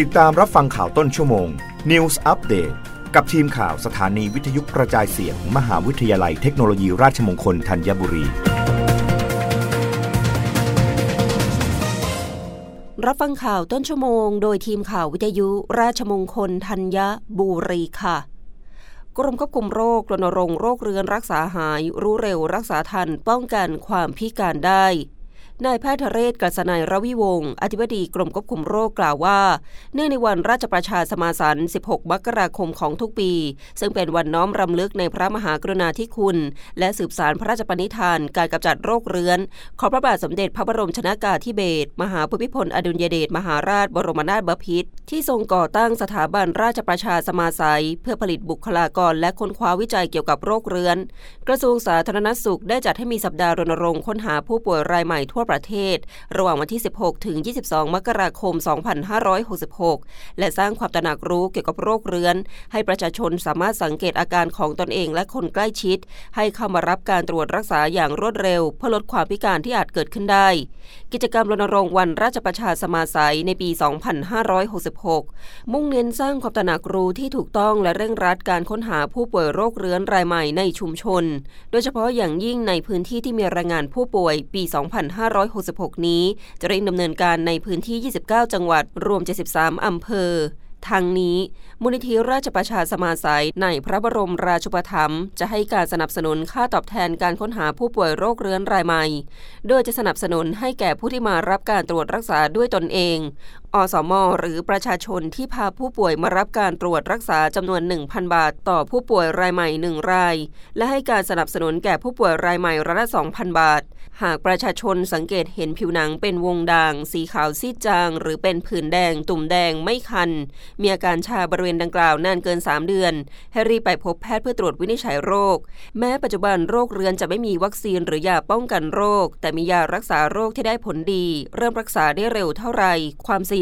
ติดตามรับฟังข่าวต้นชั่วโมง News Update กับทีมข่าวสถานีวิทยุกระจายเสียงมมหาวิทยาลัยเทคโนโลยีราชมงคลธัญบุรี รับฟังข่าวต้นชั่วโมง โดยทีมข่าววิทยุราชมงคลธัญบุรีค่ะ กรมควบคุมโรครณรงค์โรคเรื้อนรักษาหาย รู้เร็วรักษาทันป้องกันความพิการได้ นายแพทย์เรศกัสนัยรวิวงศ์อธิบดีกรมควบคุมโรคกล่าวว่า เนื่องในวันราชประชาสมาสัน 16 มกราคมของทุกปี ซึ่งเป็นวันน้อมรำลึกในพระมหากรุณาธิคุณ และสืบสารพระราชปณิธาน การกำจัดโรคเรื้อน ของพระบาทสมเด็จพระบรมชนากาธิเบศรมหาภูมิพลอดุลยเดชมหาราชบรมนาถบพิตรที่ทรงก่อตั้งสถาบันราชประชาสมาสัย เพื่อผลิตบุคลากรและค้นคว้าวิจัยเกี่ยวกับโรคเรื้อน กระทรวงสาธารณสุขได้จัดให้มีสัปดาห์รณรงค์ค้นหาผู้ป่วยรายใหม่ทั่วประเทศ ระหว่างวันที่ 16 ถึง 22 มกราคม 2566 และสร้างความตระหนักรู้เกี่ยวกับโรคเรื้อน ให้ประชาชนสามารถสังเกตอาการของตนเองและคนใกล้ชิด ให้เข้ามารับการตรวจรักษาอย่างรวดเร็ว เพื่อลดความพิการที่อาจเกิดขึ้นได้ กิจกรรมรณรงค์วันราชประชาสมาสัยในปี 2566 มุ่งเน้นสร้างความตระหนักรู้ที่ถูกต้องและเร่งรัดการค้นหาผู้ป่วยโรคเรื้อนรายใหม่ในชุมชน โดยเฉพาะอย่างยิ่งในพื้นที่ที่มีรายงานผู้ป่วยปี 25 2566 นี้ จะเร่งดำเนินการในพื้นที่ 29 จังหวัด รวม 73 อำเภอทางนี้ มูลนิธิราชประชาสมาสายในพระบรมราชูปถัมภ์จะให้การสนับสนุนค่าตอบแทนการค้นหาผู้ป่วยโรคเรื้อนรายใหม่ โดยจะสนับสนุนให้แก่ผู้ที่มารับการตรวจรักษาด้วยตนเอง อสมหรือประชาชนที่พาผู้ป่วยมารับการตรวจรักษาจำนวน 1,000 บาท ต่อผู้ป่วยรายใหม่ 1 ราย และให้การสนับสนุนแก่ผู้ป่วยรายใหม่รายละ 2,000 บาท หากประชาชนสังเกตเห็นผิวหนังเป็นวงด่าง สีขาวซีดจาง หรือเป็นผื่นแดง ตุ่มแดงไม่คัน มีอาการชาบริเวณดังกล่าวนานเกิน 3 เดือน ให้รีบไปพบแพทย์เพื่อตรวจวินิจฉัยโรค แม้ปัจจุบันโรคเรื้อนจะไม่มีวัคซีนหรือยาป้องกันโรค แต่มียารักษาโรคที่ได้ผลดี เริ่มรักษาได้เร็วเท่าไรความเสี่